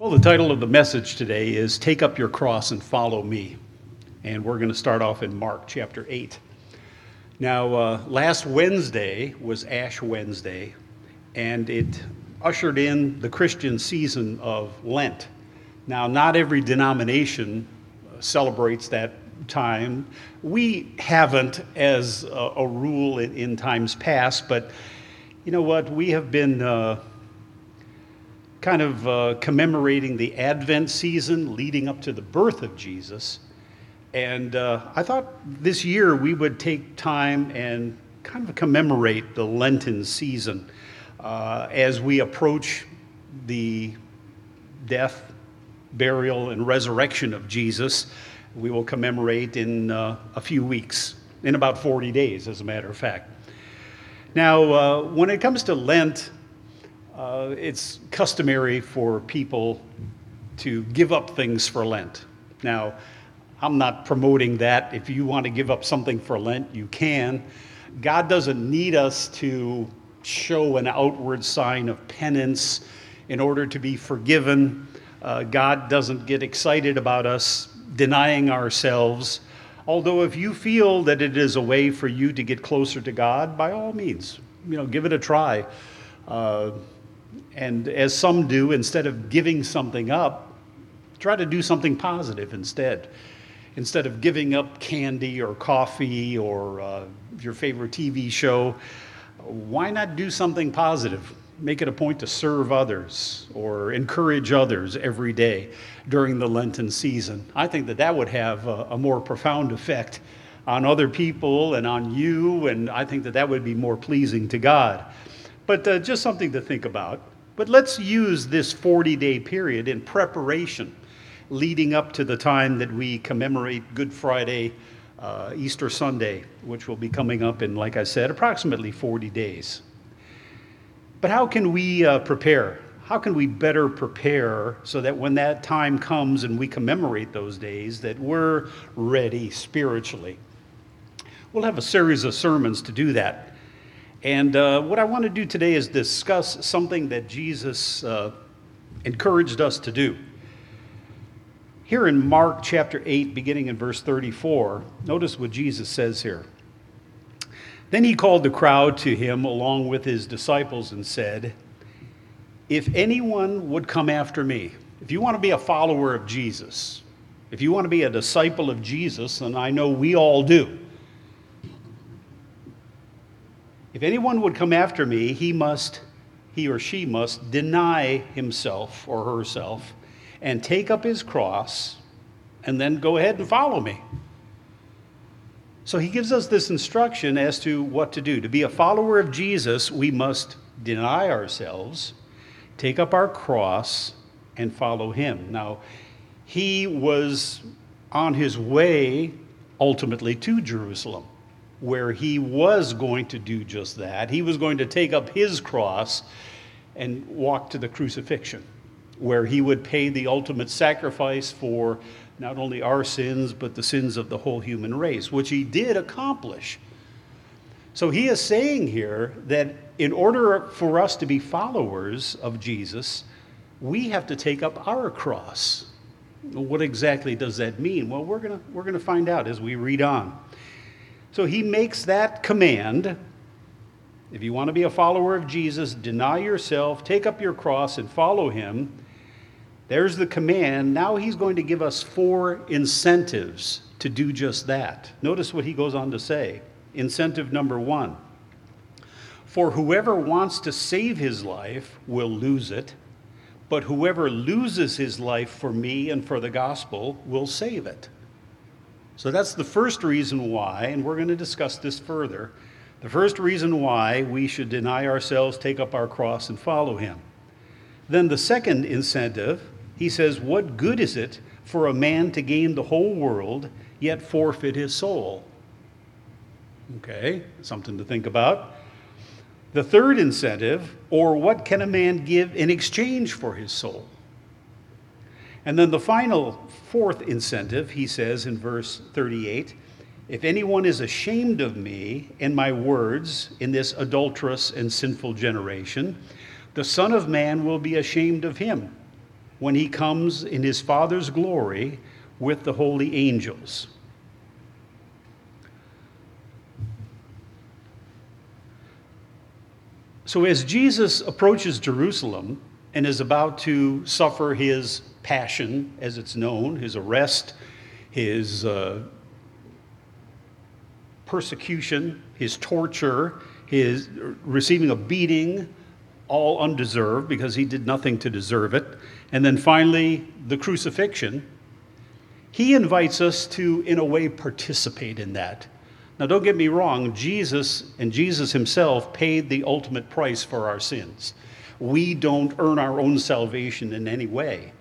Well, the title of the message today is Take Up Your Cross and Follow Me. And we're going to start off in Mark chapter 8. Now, uh, last Wednesday was Ash Wednesday, and it ushered in the Christian season of Lent. Now, not every denomination uh, celebrates that time. We haven't as a, a rule in, in, times past, but you know what? We have been. Uh, kind of uh, commemorating the Advent season leading up to the birth of Jesus. And uh, I thought this year we would take time and kind of commemorate the Lenten season uh, as we approach the death, burial, and resurrection of Jesus. We will commemorate in uh, a few weeks, in about 40 days, as a matter of fact. Now, uh, when it comes to Lent, uh, it's customary for people to give up things for Lent. Now, I'm not promoting that. If you want to give up something for Lent, you can. God doesn't need us to show an outward sign of penance in order to be forgiven. Uh, God doesn't get excited about us denying ourselves. Although, if you feel that it is a way for you to get closer to God, by all means, you know, give it a try. Uh, and as some do, instead of giving something up, try to do something positive instead. Instead of giving up candy or coffee or uh, your favorite TV show, why not do something positive? Make it a point to serve others or encourage others every day during the Lenten season. I think that that would have a, a more profound effect on other people and on you, and I think that that would be more pleasing to God. But uh, just something to think about. But let's use this 40 day period in preparation leading up to the time that we commemorate Good Friday, uh, Easter Sunday, which will be coming up in, like I said, approximately 40 days. But how can we uh, prepare? How can we better prepare so that when that time comes and we commemorate those days, that we're ready spiritually? We'll have a series of sermons to do that. And uh, what I want to do today is discuss something that Jesus uh, encouraged us to do. Here in Mark chapter 8, beginning in verse 34, notice what Jesus says here. Then he called the crowd to him along with his disciples and said, If anyone would come after me, if you want to be a follower of Jesus, if you want to be a disciple of Jesus, and I know we all do, If anyone would come after me, he must, he or she must deny himself or herself and take up his cross and then go ahead and follow me. So he gives us this instruction as to what to do. To be a follower of Jesus, we must deny ourselves, take up our cross, and follow him. Now, he was on his way ultimately to Jerusalem where he was going to do just that. He was going to take up his cross and walk to the crucifixion, where he would pay the ultimate sacrifice for not only our sins, but the sins of the whole human race, which he did accomplish. So he is saying here that in order for us to be followers of Jesus, we have to take up our cross. What exactly does that mean? Well, we're going we're going to find out as we read on. So he makes that command. If you want to be a follower of Jesus, deny yourself, take up your cross, and follow him. There's the command. Now he's going to give us four incentives to do just that. Notice what he goes on to say. Incentive number one For whoever wants to save his life will lose it, but whoever loses his life for me and for the gospel will save it. So that's the first reason why, and we're going to discuss this further. The first reason why we should deny ourselves, take up our cross, and follow him. Then the second incentive, he says, What good is it for a man to gain the whole world, yet forfeit his soul? Okay, something to think about. The third incentive, or what can a man give in exchange for his soul? And then the final fourth incentive, he says in verse 38 If anyone is ashamed of me and my words in this adulterous and sinful generation, the Son of Man will be ashamed of him when he comes in his Father's glory with the holy angels. So, as Jesus approaches Jerusalem and is about to suffer his passion, as it's known, his arrest, his uh, persecution, his torture, his receiving a beating, all undeserved because he did nothing to deserve it, and then finally the crucifixion, he invites us to, in a way, participate in that. Now, don't get me wrong, Jesus and Jesus himself paid the ultimate price for our sins. We don't earn our own salvation in any way.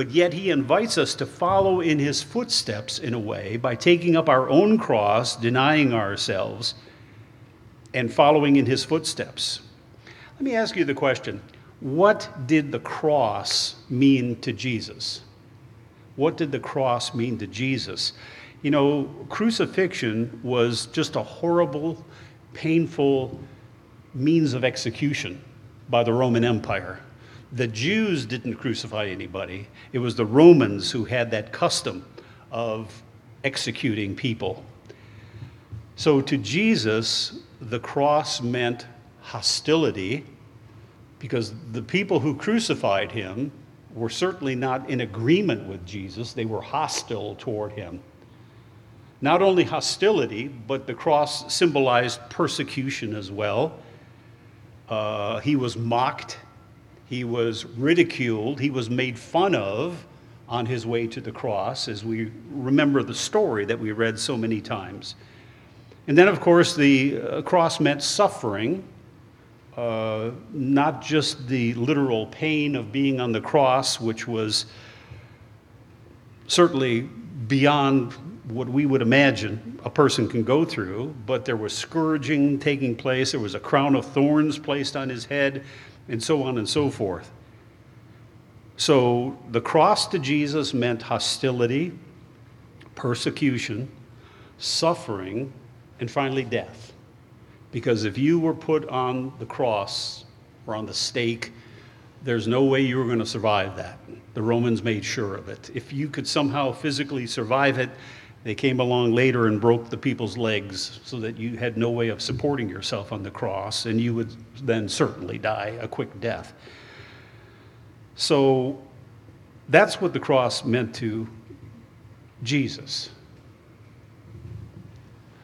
But yet, he invites us to follow in his footsteps in a way by taking up our own cross, denying ourselves, and following in his footsteps. Let me ask you the question what did the cross mean to Jesus? What did the cross mean to Jesus? You know, crucifixion was just a horrible, painful means of execution by the Roman Empire. The Jews didn't crucify anybody, it was the Romans who had that custom of executing people. So to Jesus, the cross meant hostility because the people who crucified him were certainly not in agreement with Jesus, they were hostile toward him. Not only hostility, but the cross symbolized persecution as well. Uh, he was mocked, he was ridiculed, he was made fun of on his way to the cross, as we remember the story that we read so many times. And then, of course, the uh, cross meant suffering, uh, not just the literal pain of being on the cross, which was certainly beyond what we would imagine a person can go through, but there was scourging taking place, there was a crown of thorns placed on his head, and so on and so forth. So the cross to Jesus meant hostility, persecution, suffering, and finally death. Because if you were put on the cross or on the stake, there's no way you were going to survive that. The Romans made sure of it. If you could somehow physically survive it, they came along later and broke the people's legs so that you had no way of supporting yourself on the cross, and you would then certainly die a quick death. So that's what the cross meant to Jesus.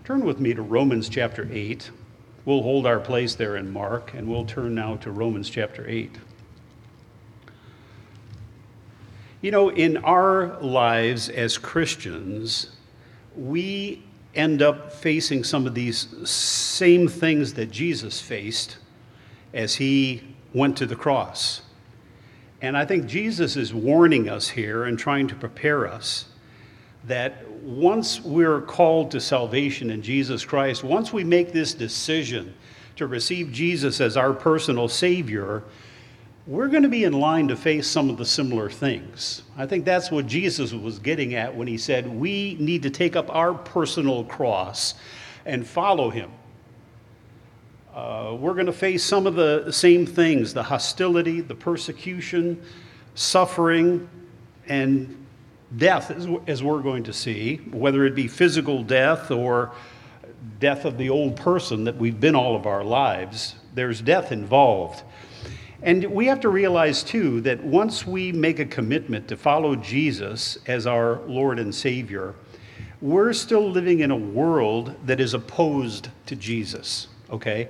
Turn with me to Romans chapter 8. We'll hold our place there in Mark, and we'll turn now to Romans chapter 8. You know, in our lives as Christians, we end up facing some of these same things that Jesus faced as he went to the cross. And I think Jesus is warning us here and trying to prepare us that once we're called to salvation in Jesus Christ, once we make this decision to receive Jesus as our personal Savior, we're going to be in line to face some of the similar things. I think that's what Jesus was getting at when he said, We need to take up our personal cross and follow him. Uh, we're going to face some of the same things the hostility, the persecution, suffering, and death, as, as we're going to see, whether it be physical death or death of the old person that we've been all of our lives. There's death involved. And we have to realize, too, that once we make a commitment to follow Jesus as our Lord and Savior, we're still living in a world that is opposed to Jesus, okay?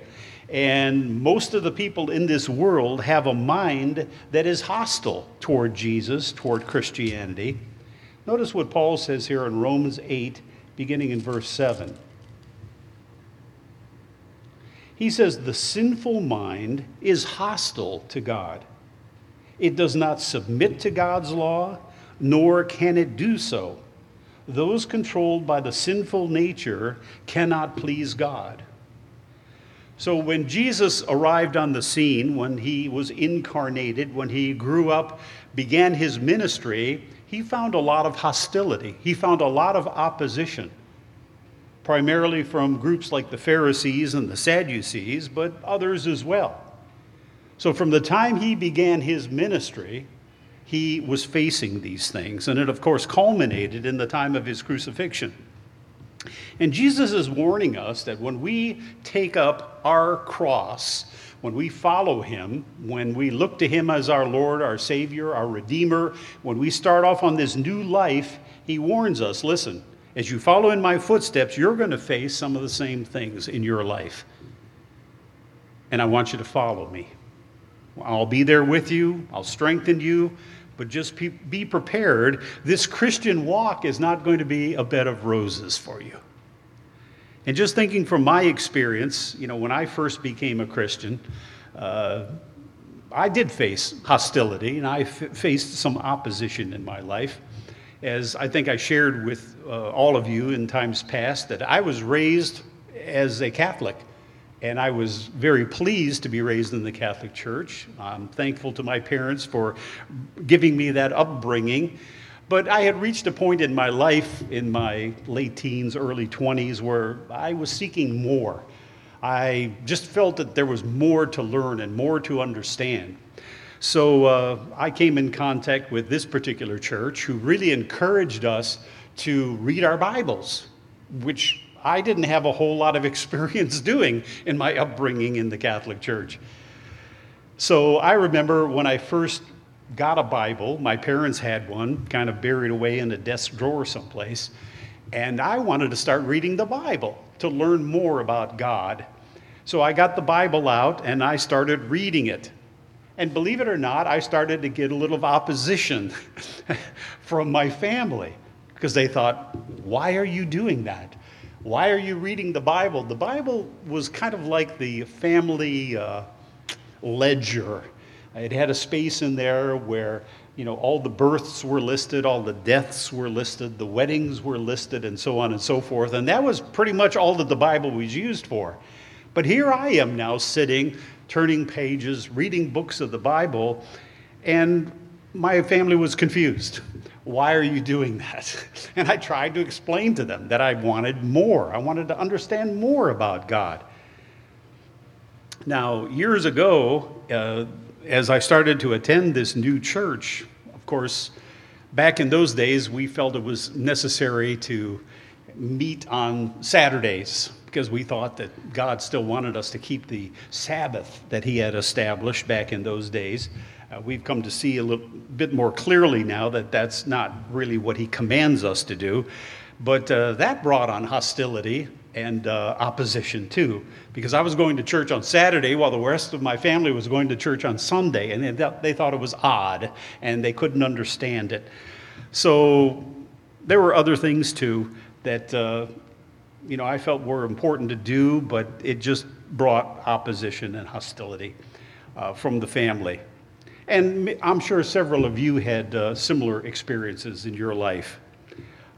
And most of the people in this world have a mind that is hostile toward Jesus, toward Christianity. Notice what Paul says here in Romans 8, beginning in verse 7. He says, The sinful mind is hostile to God. It does not submit to God's law, nor can it do so. Those controlled by the sinful nature cannot please God. So, when Jesus arrived on the scene, when he was incarnated, when he grew up, began his ministry, he found a lot of hostility. He found a lot of opposition primarily from groups like the Pharisees and the Sadducees, but others as well. So, from the time he began his ministry, he was facing these things. And it, of course, culminated in the time of his crucifixion. And Jesus is warning us that when we take up our cross, when we follow him, when we look to him as our Lord, our Savior, our Redeemer, when we start off on this new life, he warns us listen, as you follow in my footsteps, you're going to face some of the same things in your life. And I want you to follow me. I'll be there with you, I'll strengthen you, but just be prepared. This Christian walk is not going to be a bed of roses for you. And just thinking from my experience, you know, when I first became a Christian, uh, I did face hostility and I f- faced some opposition in my life. As I think I shared with uh, all of you in times past, that I was raised as a Catholic. And I was very pleased to be raised in the Catholic Church. I'm thankful to my parents for giving me that upbringing. But I had reached a point in my life, in my late teens, early 20s, where I was seeking more. I just felt that there was more to learn and more to understand. So uh, I came in contact with this particular church who really encouraged us to read our Bibles, which I didn't have a whole lot of experience doing in my upbringing in the Catholic Church. So I remember when I first got a Bible. My parents had one, kind of buried away in a desk drawer someplace. And I wanted to start reading the Bible to learn more about God. So I got the Bible out and I started reading it. And believe it or not, I started to get a little opposition from my family because they thought, why are you doing that? Why are you reading the Bible? The Bible was kind of like the family uh, ledger it had a space in there where you know all the births were listed, all the deaths were listed, the weddings were listed, and so on and so forth. And that was pretty much all that the Bible was used for. But here I am now sitting, turning pages, reading books of the Bible, and my family was confused. Why are you doing that? And I tried to explain to them that I wanted more. I wanted to understand more about God. Now, years ago, uh, as I started to attend this new church, of course, back in those days, we felt it was necessary to meet on Saturdays because we thought that God still wanted us to keep the Sabbath that He had established back in those days. Uh, we've come to see a little bit more clearly now that that's not really what He commands us to do. But uh, that brought on hostility and uh, opposition too, because I was going to church on Saturday while the rest of my family was going to church on Sunday, and they, they thought it was odd and they couldn't understand it. So there were other things too that uh, you know I felt were important to do, but it just brought opposition and hostility uh, from the family. And I'm sure several of you had uh, similar experiences in your life.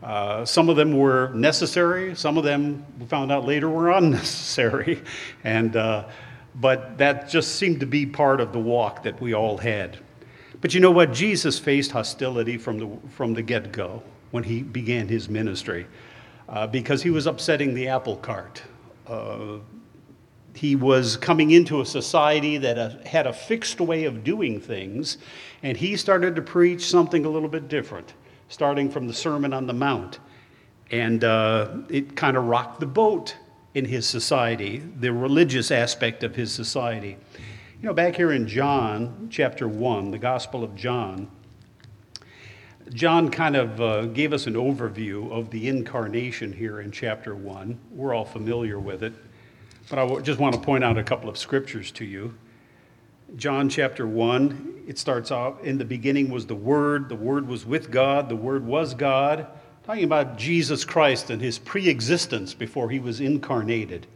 Uh, some of them were necessary, some of them we found out later were unnecessary. And, uh, but that just seemed to be part of the walk that we all had. But you know what? Jesus faced hostility from the, from the get go when he began his ministry uh, because he was upsetting the apple cart. Uh, he was coming into a society that uh, had a fixed way of doing things, and he started to preach something a little bit different starting from the Sermon on the Mount. And uh, it kind of rocked the boat in his society, the religious aspect of his society. You know, back here in John chapter 1, the Gospel of John, John kind of uh, gave us an overview of the incarnation here in chapter 1. We're all familiar with it, but I just want to point out a couple of scriptures to you. John chapter 1, it starts off In the beginning was the Word, the Word was with God, the Word was God. Talking about Jesus Christ and his pre existence before he was incarnated.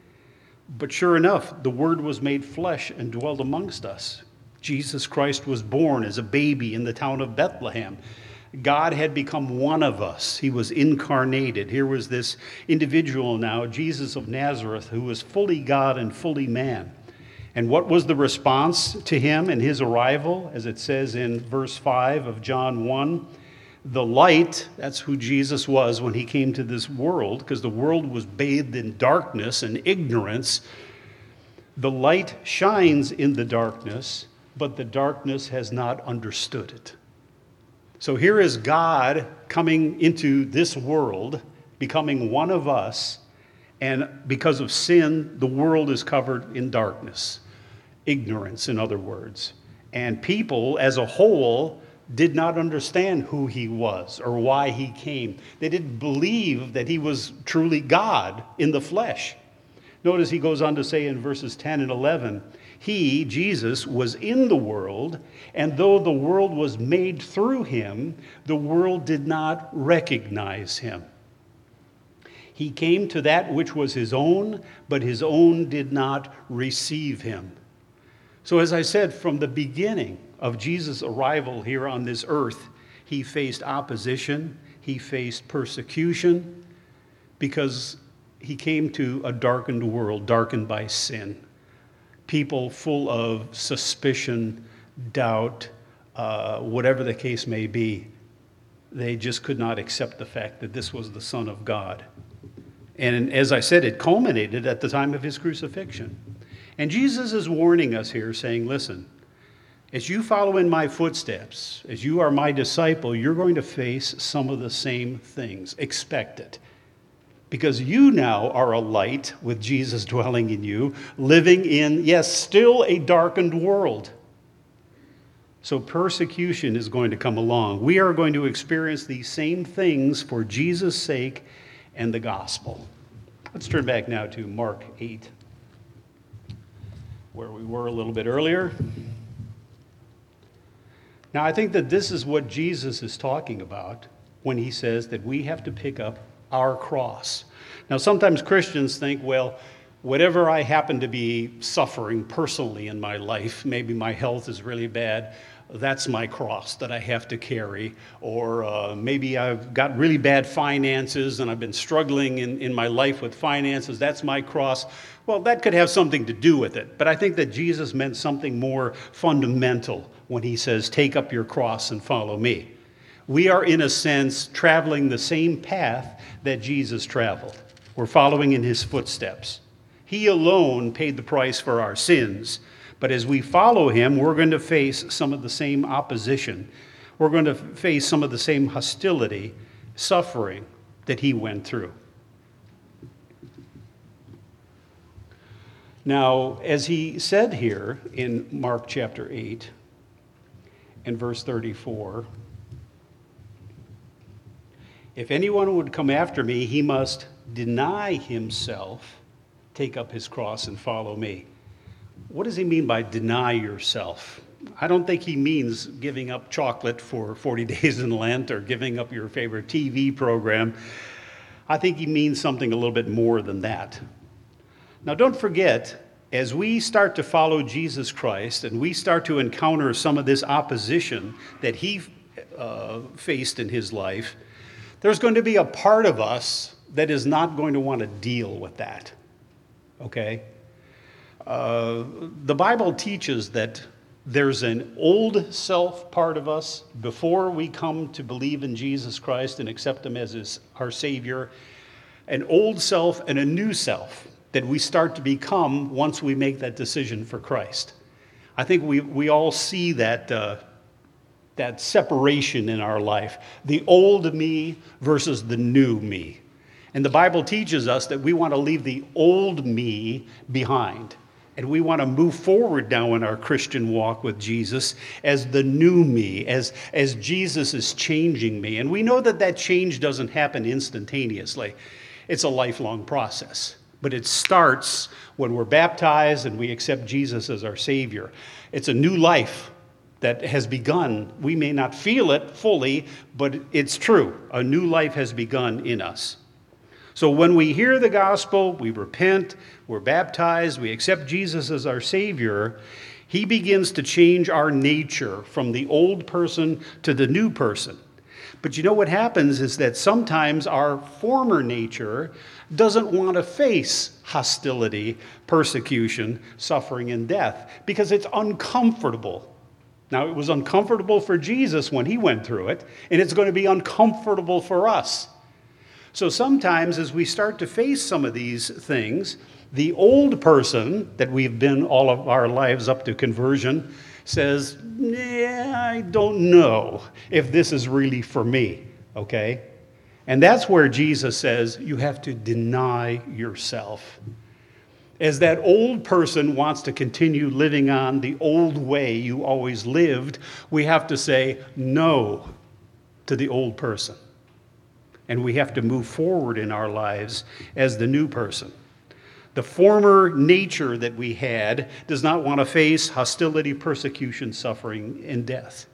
But sure enough, the Word was made flesh and dwelt amongst us. Jesus Christ was born as a baby in the town of Bethlehem. God had become one of us. He was incarnated. Here was this individual now, Jesus of Nazareth, who was fully God and fully man. And what was the response to him and his arrival, as it says in verse 5 of John 1? The light, that's who Jesus was when he came to this world, because the world was bathed in darkness and ignorance. The light shines in the darkness, but the darkness has not understood it. So here is God coming into this world, becoming one of us, and because of sin, the world is covered in darkness, ignorance, in other words. And people as a whole did not understand who he was or why he came. They didn't believe that he was truly God in the flesh. Notice he goes on to say in verses 10 and 11, He, Jesus, was in the world, and though the world was made through him, the world did not recognize him. He came to that which was his own, but his own did not receive him. So, as I said, from the beginning of Jesus' arrival here on this earth, he faced opposition, he faced persecution, because he came to a darkened world, darkened by sin. People full of suspicion, doubt, uh, whatever the case may be. They just could not accept the fact that this was the Son of God. And as I said, it culminated at the time of his crucifixion. And Jesus is warning us here, saying, Listen, as you follow in my footsteps, as you are my disciple, you're going to face some of the same things. Expect it because you now are a light with Jesus dwelling in you, living in, yes, still a darkened world. So persecution is going to come along. We are going to experience these same things for Jesus' sake and the gospel. Let's turn back now to Mark 8, where we were a little bit earlier. Now, I think that this is what Jesus is talking about when he says that we have to pick up our cross. Now, sometimes Christians think, well, whatever I happen to be suffering personally in my life, maybe my health is really bad, that's my cross that I have to carry. Or uh, maybe I've got really bad finances and I've been struggling in, in my life with finances, that's my cross. Well, that could have something to do with it. But I think that Jesus meant something more fundamental when he says, Take up your cross and follow me. We are, in a sense, traveling the same path that Jesus traveled. We're following in his footsteps. He alone paid the price for our sins. But as we follow him, we're going to face some of the same opposition. We're going to face some of the same hostility, suffering that he went through. Now, as he said here in Mark chapter 8 and verse 34, if anyone would come after me, he must deny himself, take up his cross, and follow me. What does he mean by deny yourself? I don't think he means giving up chocolate for 40 days in Lent or giving up your favorite TV program. I think he means something a little bit more than that. Now, don't forget, as we start to follow Jesus Christ and we start to encounter some of this opposition that he uh, faced in his life, there's going to be a part of us that is not going to want to deal with that. Okay? Uh, the Bible teaches that there's an old self part of us before we come to believe in Jesus Christ and accept Him as his, our Savior, an old self and a new self that we start to become once we make that decision for Christ. I think we, we all see that uh, that separation in our life the old me versus the new me. And the Bible teaches us that we want to leave the old me behind. And we want to move forward now in our Christian walk with Jesus as the new me, as, as Jesus is changing me. And we know that that change doesn't happen instantaneously, it's a lifelong process. But it starts when we're baptized and we accept Jesus as our Savior. It's a new life that has begun. We may not feel it fully, but it's true. A new life has begun in us. So when we hear the gospel, we repent, we're baptized, we accept Jesus as our Savior, He begins to change our nature from the old person to the new person. But you know what happens is that sometimes our former nature doesn't want to face hostility, persecution, suffering, and death because it's uncomfortable. Now, it was uncomfortable for Jesus when he went through it, and it's going to be uncomfortable for us. So sometimes, as we start to face some of these things, the old person that we've been all of our lives up to conversion says, Yeah, I don't know if this is really for me, okay? And that's where Jesus says you have to deny yourself. As that old person wants to continue living on the old way you always lived, we have to say no to the old person. And we have to move forward in our lives as the new person. The former nature that we had does not want to face hostility, persecution, suffering, and death.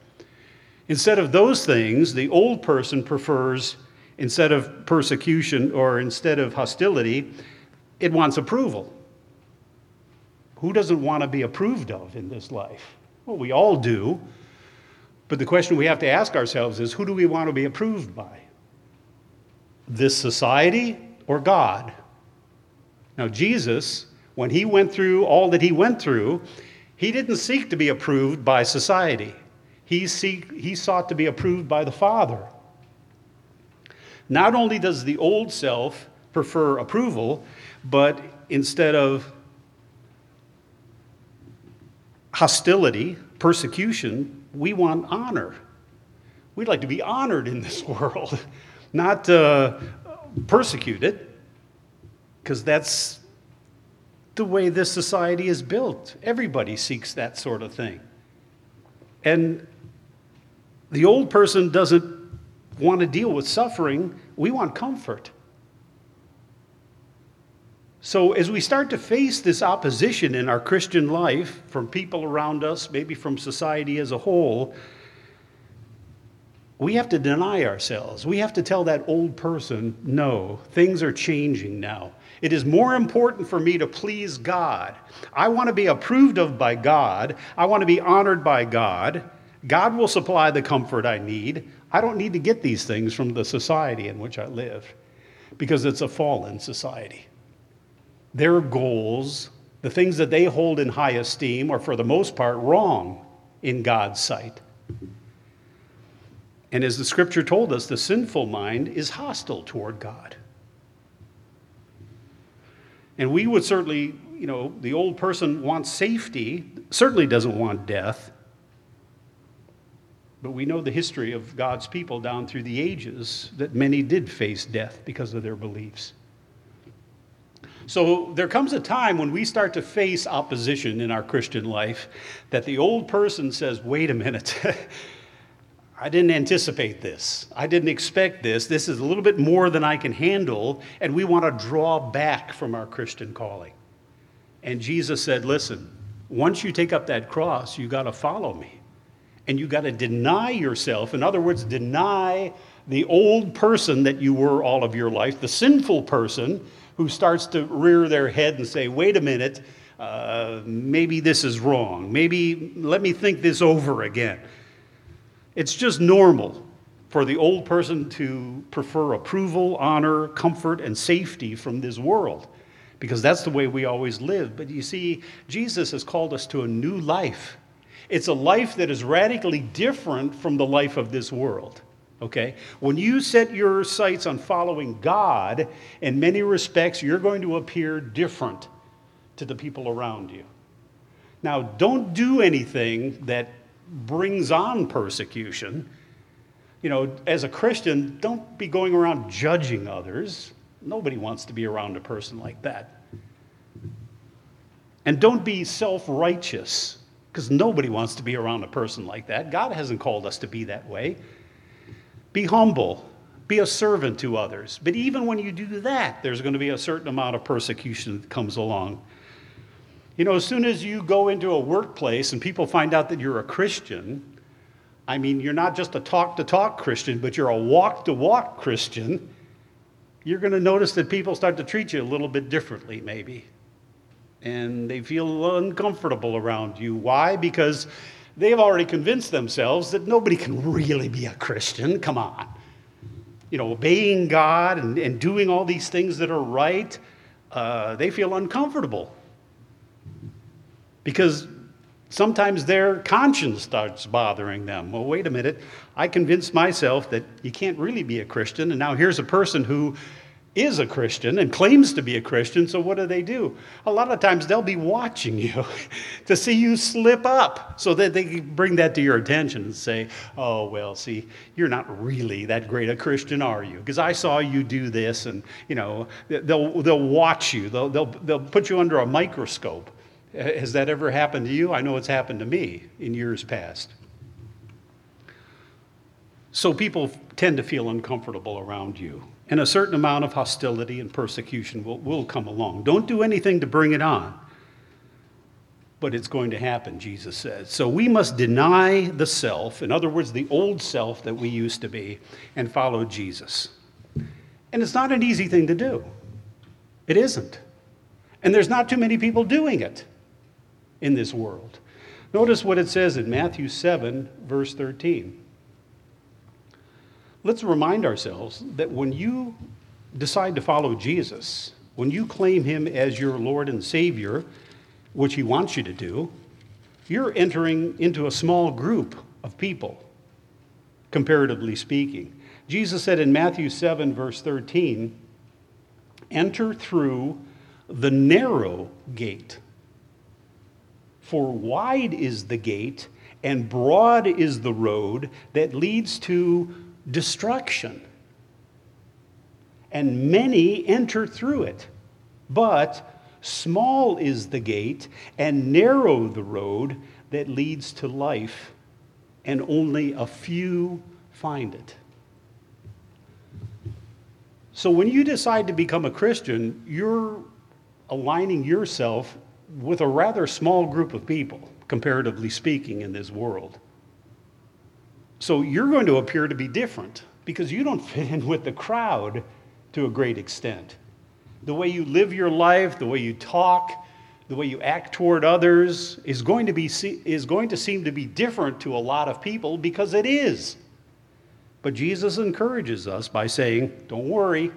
Instead of those things, the old person prefers, instead of persecution or instead of hostility, it wants approval. Who doesn't want to be approved of in this life? Well, we all do. But the question we have to ask ourselves is who do we want to be approved by? This society or God? Now, Jesus, when he went through all that he went through, he didn't seek to be approved by society. He, seek, he sought to be approved by the Father. Not only does the old self prefer approval, but instead of hostility, persecution, we want honor. We'd like to be honored in this world, not uh, persecuted because that's the way this society is built. Everybody seeks that sort of thing. And the old person doesn't want to deal with suffering, we want comfort. So, as we start to face this opposition in our Christian life from people around us, maybe from society as a whole, we have to deny ourselves. We have to tell that old person, no, things are changing now. It is more important for me to please God. I want to be approved of by God. I want to be honored by God. God will supply the comfort I need. I don't need to get these things from the society in which I live because it's a fallen society. Their goals, the things that they hold in high esteem, are for the most part wrong in God's sight. And as the scripture told us, the sinful mind is hostile toward God. And we would certainly, you know, the old person wants safety, certainly doesn't want death. But we know the history of God's people down through the ages that many did face death because of their beliefs. So there comes a time when we start to face opposition in our Christian life that the old person says, wait a minute. I didn't anticipate this. I didn't expect this. This is a little bit more than I can handle, and we want to draw back from our Christian calling. And Jesus said, Listen, once you take up that cross, you got to follow me. And you got to deny yourself. In other words, deny the old person that you were all of your life, the sinful person who starts to rear their head and say, Wait a minute, uh, maybe this is wrong. Maybe let me think this over again. It's just normal for the old person to prefer approval, honor, comfort, and safety from this world because that's the way we always live. But you see, Jesus has called us to a new life. It's a life that is radically different from the life of this world. Okay? When you set your sights on following God, in many respects, you're going to appear different to the people around you. Now, don't do anything that brings on persecution. You know, as a Christian, don't be going around judging others. Nobody wants to be around a person like that. And don't be self righteous, because nobody wants to be around a person like that. God hasn't called us to be that way. Be humble, be a servant to others. But even when you do that, there's going to be a certain amount of persecution that comes along. You know, as soon as you go into a workplace and people find out that you're a Christian, I mean, you're not just a talk to talk Christian, but you're a walk to walk Christian, you're going to notice that people start to treat you a little bit differently, maybe. And they feel uncomfortable around you. Why? Because they've already convinced themselves that nobody can really be a Christian. Come on. You know, obeying God and, and doing all these things that are right, uh, they feel uncomfortable because sometimes their conscience starts bothering them. Well, wait a minute. I convinced myself that you can't really be a Christian, and now here's a person who is a Christian and claims to be a Christian, so what do they do? A lot of times they'll be watching you to see you slip up so that they bring that to your attention and say, oh, well, see, you're not really that great a Christian, are you? Because I saw you do this, and, you know, they'll, they'll watch you, they'll, they'll, they'll put you under a microscope. Has that ever happened to you? I know it's happened to me in years past. So people tend to feel uncomfortable around you and a certain amount of hostility and persecution will, will come along. Don't do anything to bring it on, but it's going to happen, Jesus says. So we must deny the self, in other words, the old self that we used to be, and follow Jesus. And it's not an easy thing to do. It isn't. And there's not too many people doing it in this world. Notice what it says in Matthew 7, verse 13 let's remind ourselves that when you decide to follow Jesus, when you claim him as your Lord and Savior, which he wants you to do, you're entering into a small group of people, comparatively speaking. Jesus said in Matthew 7, verse 13, enter through the narrow gate. For wide is the gate, and broad is the road that leads to destruction. And many enter through it. But small is the gate and narrow the road that leads to life, and only a few find it. So when you decide to become a Christian, you're aligning yourself with a rather small group of people, comparatively speaking, in this world. So you're going to appear to be different because you don't fit in with the crowd to a great extent. The way you live your life, the way you talk, the way you act toward others is going to, be, is going to seem to be different to a lot of people because it is. But Jesus encourages us by saying, Don't worry,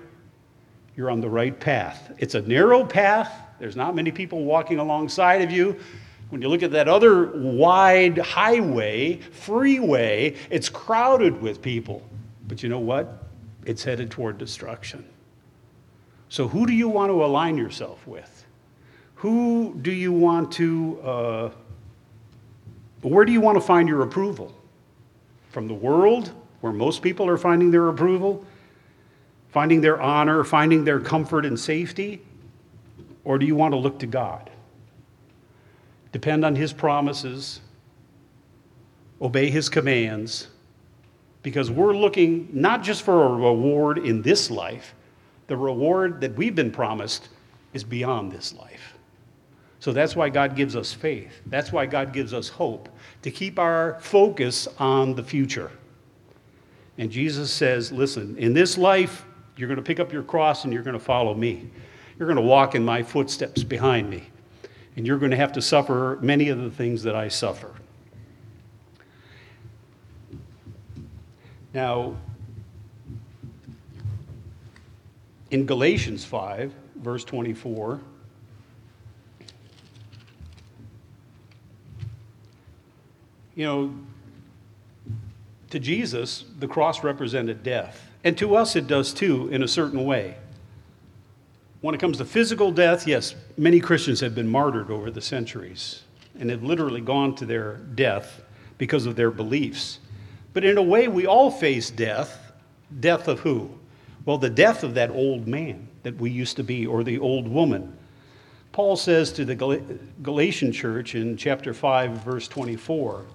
you're on the right path. It's a narrow path, there's not many people walking alongside of you. When you look at that other wide highway, freeway, it's crowded with people. But you know what? It's headed toward destruction. So, who do you want to align yourself with? Who do you want to, uh, where do you want to find your approval? From the world, where most people are finding their approval, finding their honor, finding their comfort and safety? Or do you want to look to God? Depend on His promises, obey His commands, because we're looking not just for a reward in this life, the reward that we've been promised is beyond this life. So that's why God gives us faith. That's why God gives us hope, to keep our focus on the future. And Jesus says, listen, in this life, you're going to pick up your cross and you're going to follow me. You're going to walk in my footsteps behind me and you're going to have to suffer many of the things that I suffer. Now, in Galatians 5, verse 24, you know, to Jesus, the cross represented death. And to us, it does too, in a certain way. When it comes to physical death, yes, many Christians have been martyred over the centuries and have literally gone to their death because of their beliefs. But in a way, we all face death. Death of who? Well, the death of that old man that we used to be, or the old woman. Paul says to the Galatian church in chapter 5, verse 24,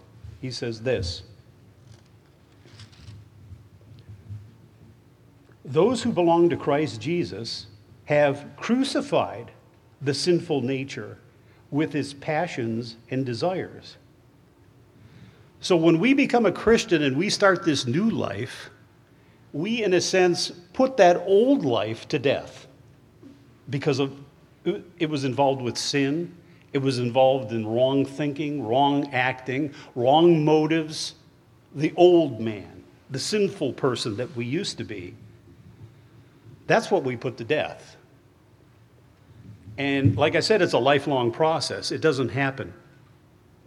he says this Those who belong to Christ Jesus have crucified the sinful nature with its passions and desires. So when we become a Christian and we start this new life, we, in a sense, put that old life to death because of, it was involved with sin, it was involved in wrong thinking, wrong acting, wrong motives. The old man, the sinful person that we used to be. That's what we put to death. And like I said, it's a lifelong process. It doesn't happen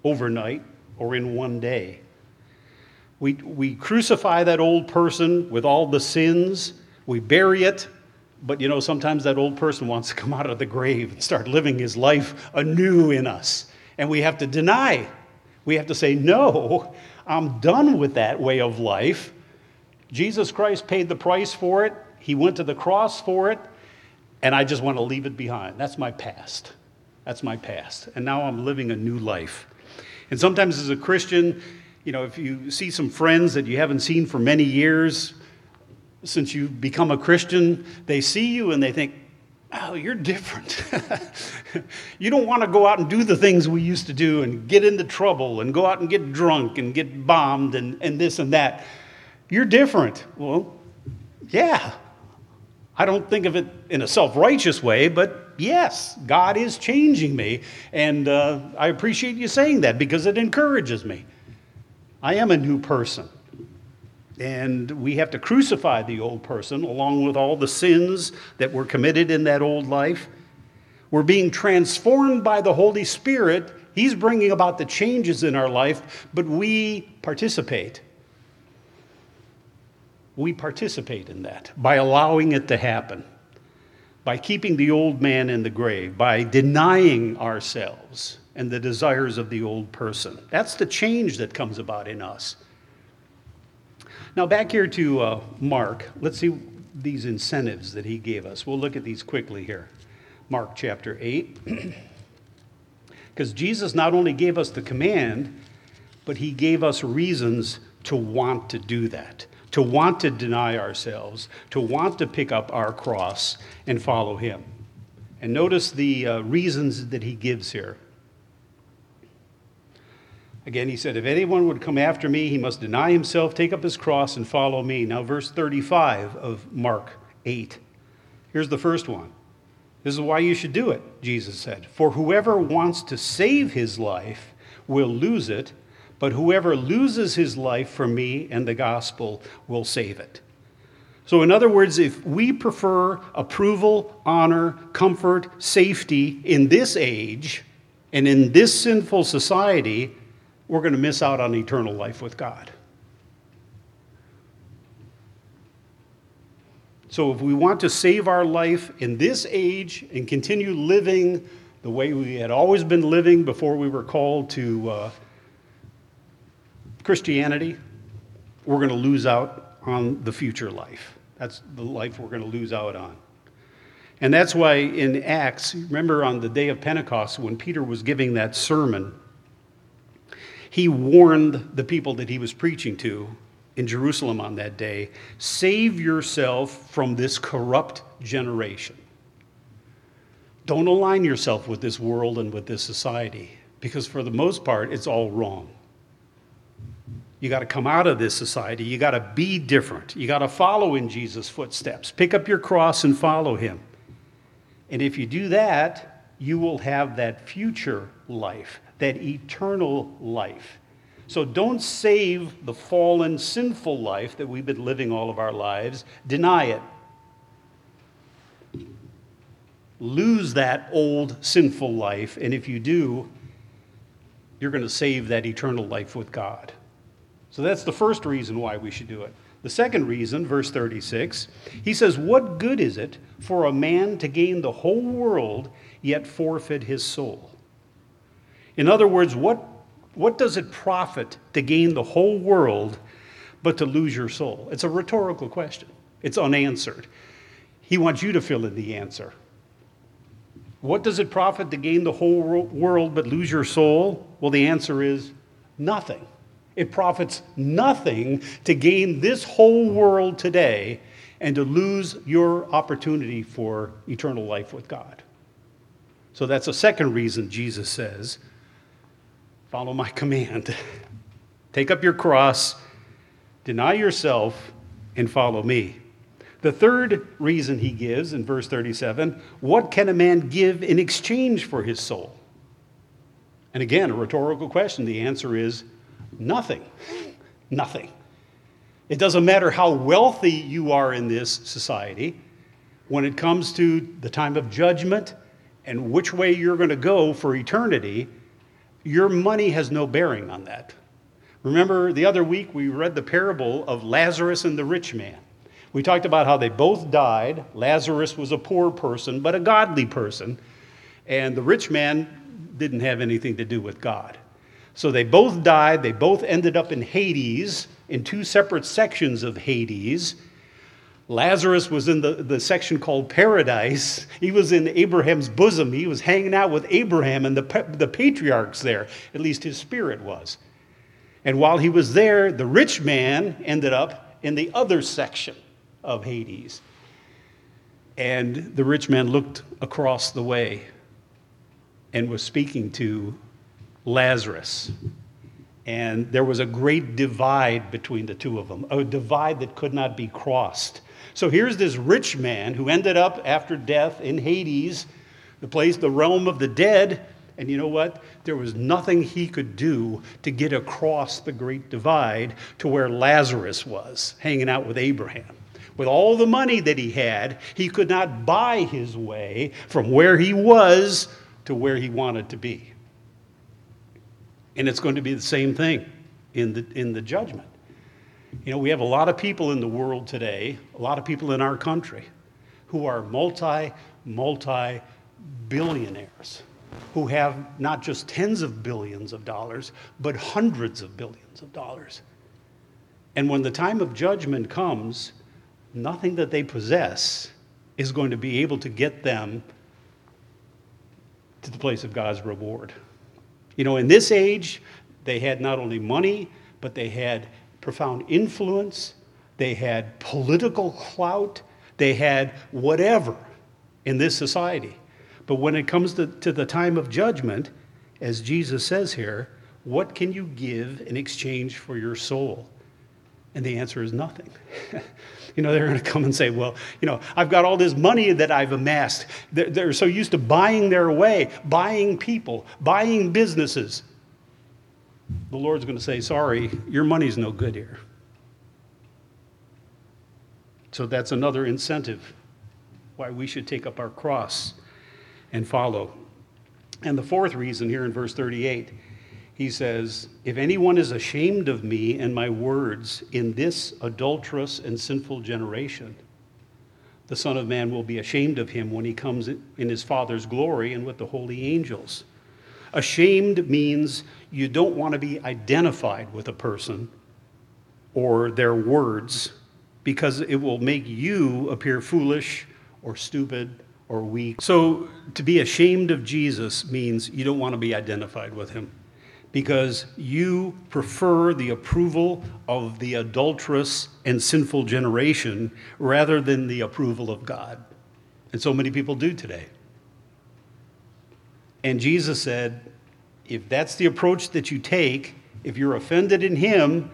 overnight or in one day. We, we crucify that old person with all the sins, we bury it, But you know, sometimes that old person wants to come out of the grave and start living his life anew in us. And we have to deny. We have to say, no, I'm done with that way of life. Jesus Christ paid the price for it, He went to the cross for it, and I just want to leave it behind. That's my past. That's my past. And now I'm living a new life. And sometimes as a Christian, you know, if you see some friends that you haven't seen for many years, since you've become a Christian, they see you and they think, oh, you're different. you don't want to go out and do the things we used to do and get into trouble and go out and get drunk and get bombed and, and this and that. You're different. Well, yeah. I don't think of it in a self righteous way, but yes, God is changing me. And uh, I appreciate you saying that because it encourages me. I am a new person. And we have to crucify the old person along with all the sins that were committed in that old life. We're being transformed by the Holy Spirit. He's bringing about the changes in our life, but we participate. We participate in that by allowing it to happen, by keeping the old man in the grave, by denying ourselves and the desires of the old person. That's the change that comes about in us. Now, back here to uh, Mark, let's see these incentives that he gave us. We'll look at these quickly here. Mark chapter 8. Because Jesus not only gave us the command, but he gave us reasons to want to do that, to want to deny ourselves, to want to pick up our cross and follow him. And notice the uh, reasons that he gives here. Again, he said, If anyone would come after me, he must deny himself, take up his cross, and follow me. Now, verse 35 of Mark 8. Here's the first one. This is why you should do it, Jesus said. For whoever wants to save his life will lose it, but whoever loses his life for me and the gospel will save it. So, in other words, if we prefer approval, honor, comfort, safety in this age and in this sinful society, we're going to miss out on eternal life with God. So, if we want to save our life in this age and continue living the way we had always been living before we were called to uh, Christianity, we're going to lose out on the future life. That's the life we're going to lose out on. And that's why in Acts, remember on the day of Pentecost when Peter was giving that sermon, he warned the people that he was preaching to in Jerusalem on that day save yourself from this corrupt generation. Don't align yourself with this world and with this society, because for the most part, it's all wrong. You got to come out of this society. You got to be different. You got to follow in Jesus' footsteps. Pick up your cross and follow him. And if you do that, you will have that future life that eternal life. So don't save the fallen, sinful life that we've been living all of our lives, deny it. Lose that old, sinful life, and if you do, you're going to save that eternal life with God. So that's the first reason why we should do it. The second reason, verse 36, he says, What good is it for a man to gain the whole world yet forfeit his soul? In other words, what, what does it profit to gain the whole world but to lose your soul? It's a rhetorical question, it's unanswered. He wants you to fill in the answer. What does it profit to gain the whole world but lose your soul? Well, the answer is nothing. It profits nothing to gain this whole world today and to lose your opportunity for eternal life with God. So that's a second reason Jesus says Follow my command. Take up your cross, deny yourself, and follow me. The third reason he gives in verse 37 what can a man give in exchange for his soul? And again, a rhetorical question. The answer is nothing. Nothing. It doesn't matter how wealthy you are in this society, when it comes to the time of judgment and which way you're going to go for eternity, your money has no bearing on that. Remember, the other week we read the parable of Lazarus and the rich man. We talked about how they both died. Lazarus was a poor person, but a godly person. And the rich man didn't have anything to do with God. So they both died. They both ended up in Hades, in two separate sections of Hades. Lazarus was in the, the section called paradise. He was in Abraham's bosom. He was hanging out with Abraham and the, the patriarchs there. At least his spirit was. And while he was there, the rich man ended up in the other section of Hades. And the rich man looked across the way and was speaking to Lazarus. And there was a great divide between the two of them, a divide that could not be crossed. So here's this rich man who ended up after death in Hades, the place, the realm of the dead. And you know what? There was nothing he could do to get across the great divide to where Lazarus was, hanging out with Abraham. With all the money that he had, he could not buy his way from where he was to where he wanted to be. And it's going to be the same thing in the, in the judgment. You know, we have a lot of people in the world today, a lot of people in our country, who are multi, multi billionaires, who have not just tens of billions of dollars, but hundreds of billions of dollars. And when the time of judgment comes, nothing that they possess is going to be able to get them to the place of God's reward. You know, in this age, they had not only money, but they had profound influence, they had political clout, they had whatever in this society. But when it comes to, to the time of judgment, as Jesus says here, what can you give in exchange for your soul? And the answer is nothing. you know, they're going to come and say, well, you know, I've got all this money that I've amassed. They're, they're so used to buying their way, buying people, buying businesses the Lord's going to say, Sorry, your money's no good here. So that's another incentive why we should take up our cross and follow. And the fourth reason here in verse 38, he says, If anyone is ashamed of me and my words in this adulterous and sinful generation, the Son of Man will be ashamed of him when he comes in his Father's glory and with the holy angels. Ashamed means you don't want to be identified with a person or their words because it will make you appear foolish or stupid or weak. So to be ashamed of Jesus means you don't want to be identified with him because you prefer the approval of the adulterous and sinful generation rather than the approval of God. And so many people do today. And Jesus said, if that's the approach that you take, if you're offended in Him,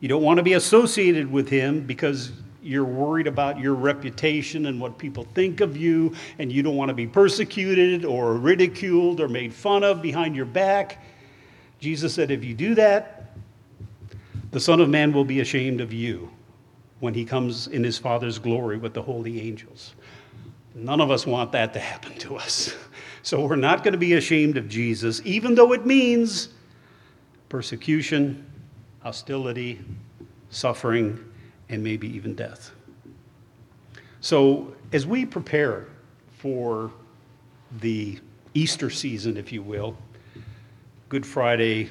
you don't want to be associated with Him because you're worried about your reputation and what people think of you, and you don't want to be persecuted or ridiculed or made fun of behind your back. Jesus said, if you do that, the Son of Man will be ashamed of you when he comes in his Father's glory with the holy angels. None of us want that to happen to us. So we're not going to be ashamed of Jesus, even though it means persecution, hostility, suffering, and maybe even death. So as we prepare for the Easter season, if you will, Good Friday,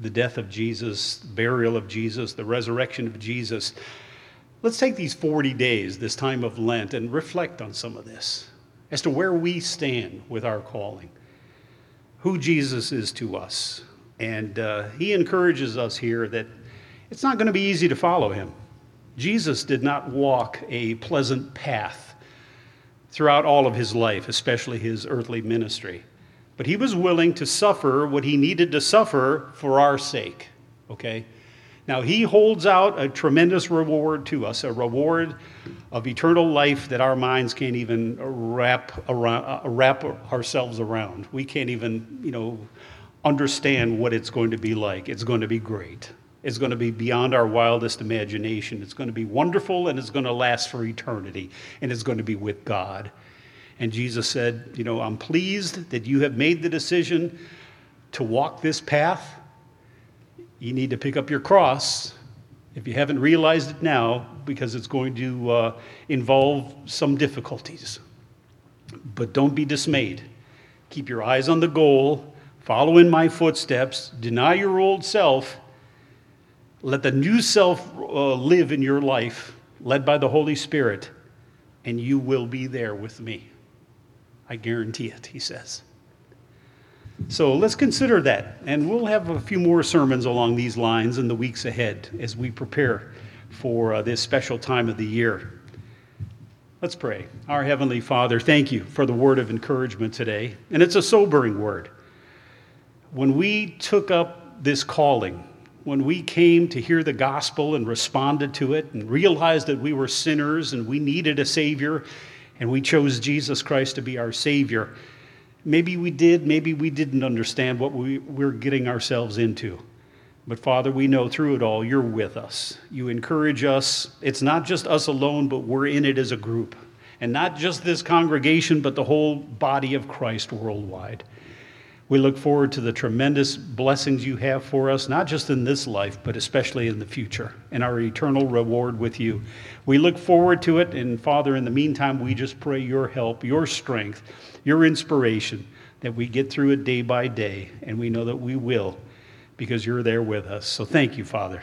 the death of Jesus, burial of Jesus, the resurrection of Jesus, let's take these 40 days, this time of Lent, and reflect on some of this as to where we stand with our calling, who Jesus is to us. And uh, he encourages us here that it's not going to be easy to follow him. Jesus did not walk a pleasant path throughout all of his life, especially his earthly ministry. But he was willing to suffer what he needed to suffer for our sake, okay? Now, he holds out a tremendous reward to us, a reward of eternal life that our minds can't even wrap, around, uh, wrap ourselves around. We can't even, you know, understand what it's going to be like. It's going to be great. It's going to be beyond our wildest imagination. It's going to be wonderful and it's going to last for eternity and it's going to be with God. And Jesus said, You know, I'm pleased that you have made the decision to walk this path you need to pick up your cross If you haven't realized it now, because it's going to uh, involve some difficulties. But don't be dismayed. Keep your eyes on the goal, follow in my footsteps, deny your old self, let the new self uh, live in your life, led by the Holy Spirit, and you will be there with me. I guarantee it, he says. So let's consider that, and we'll have a few more sermons along these lines in the weeks ahead as we prepare for uh, this special time of the year. Let's pray. Our Heavenly Father, thank you for the word of encouragement today, and it's a sobering word. When we took up this calling, when we came to hear the gospel and responded to it and realized that we were sinners and we needed a Savior, and we chose Jesus Christ to be our Savior, maybe we did, maybe we didn't understand what we, we're getting ourselves into. But Father, we know through it all, you're with us. You encourage us. It's not just us alone, but we're in it as a group. And not just this congregation, but the whole body of Christ worldwide. We look forward to the tremendous blessings you have for us, not just in this life, but especially in the future, and our eternal reward with you. We look forward to it, and Father, in the meantime, we just pray your help, your strength, your inspiration, that we get through it day by day, and we know that we will because you're there with us. So thank you, Father.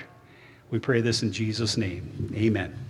We pray this in Jesus' name. Amen.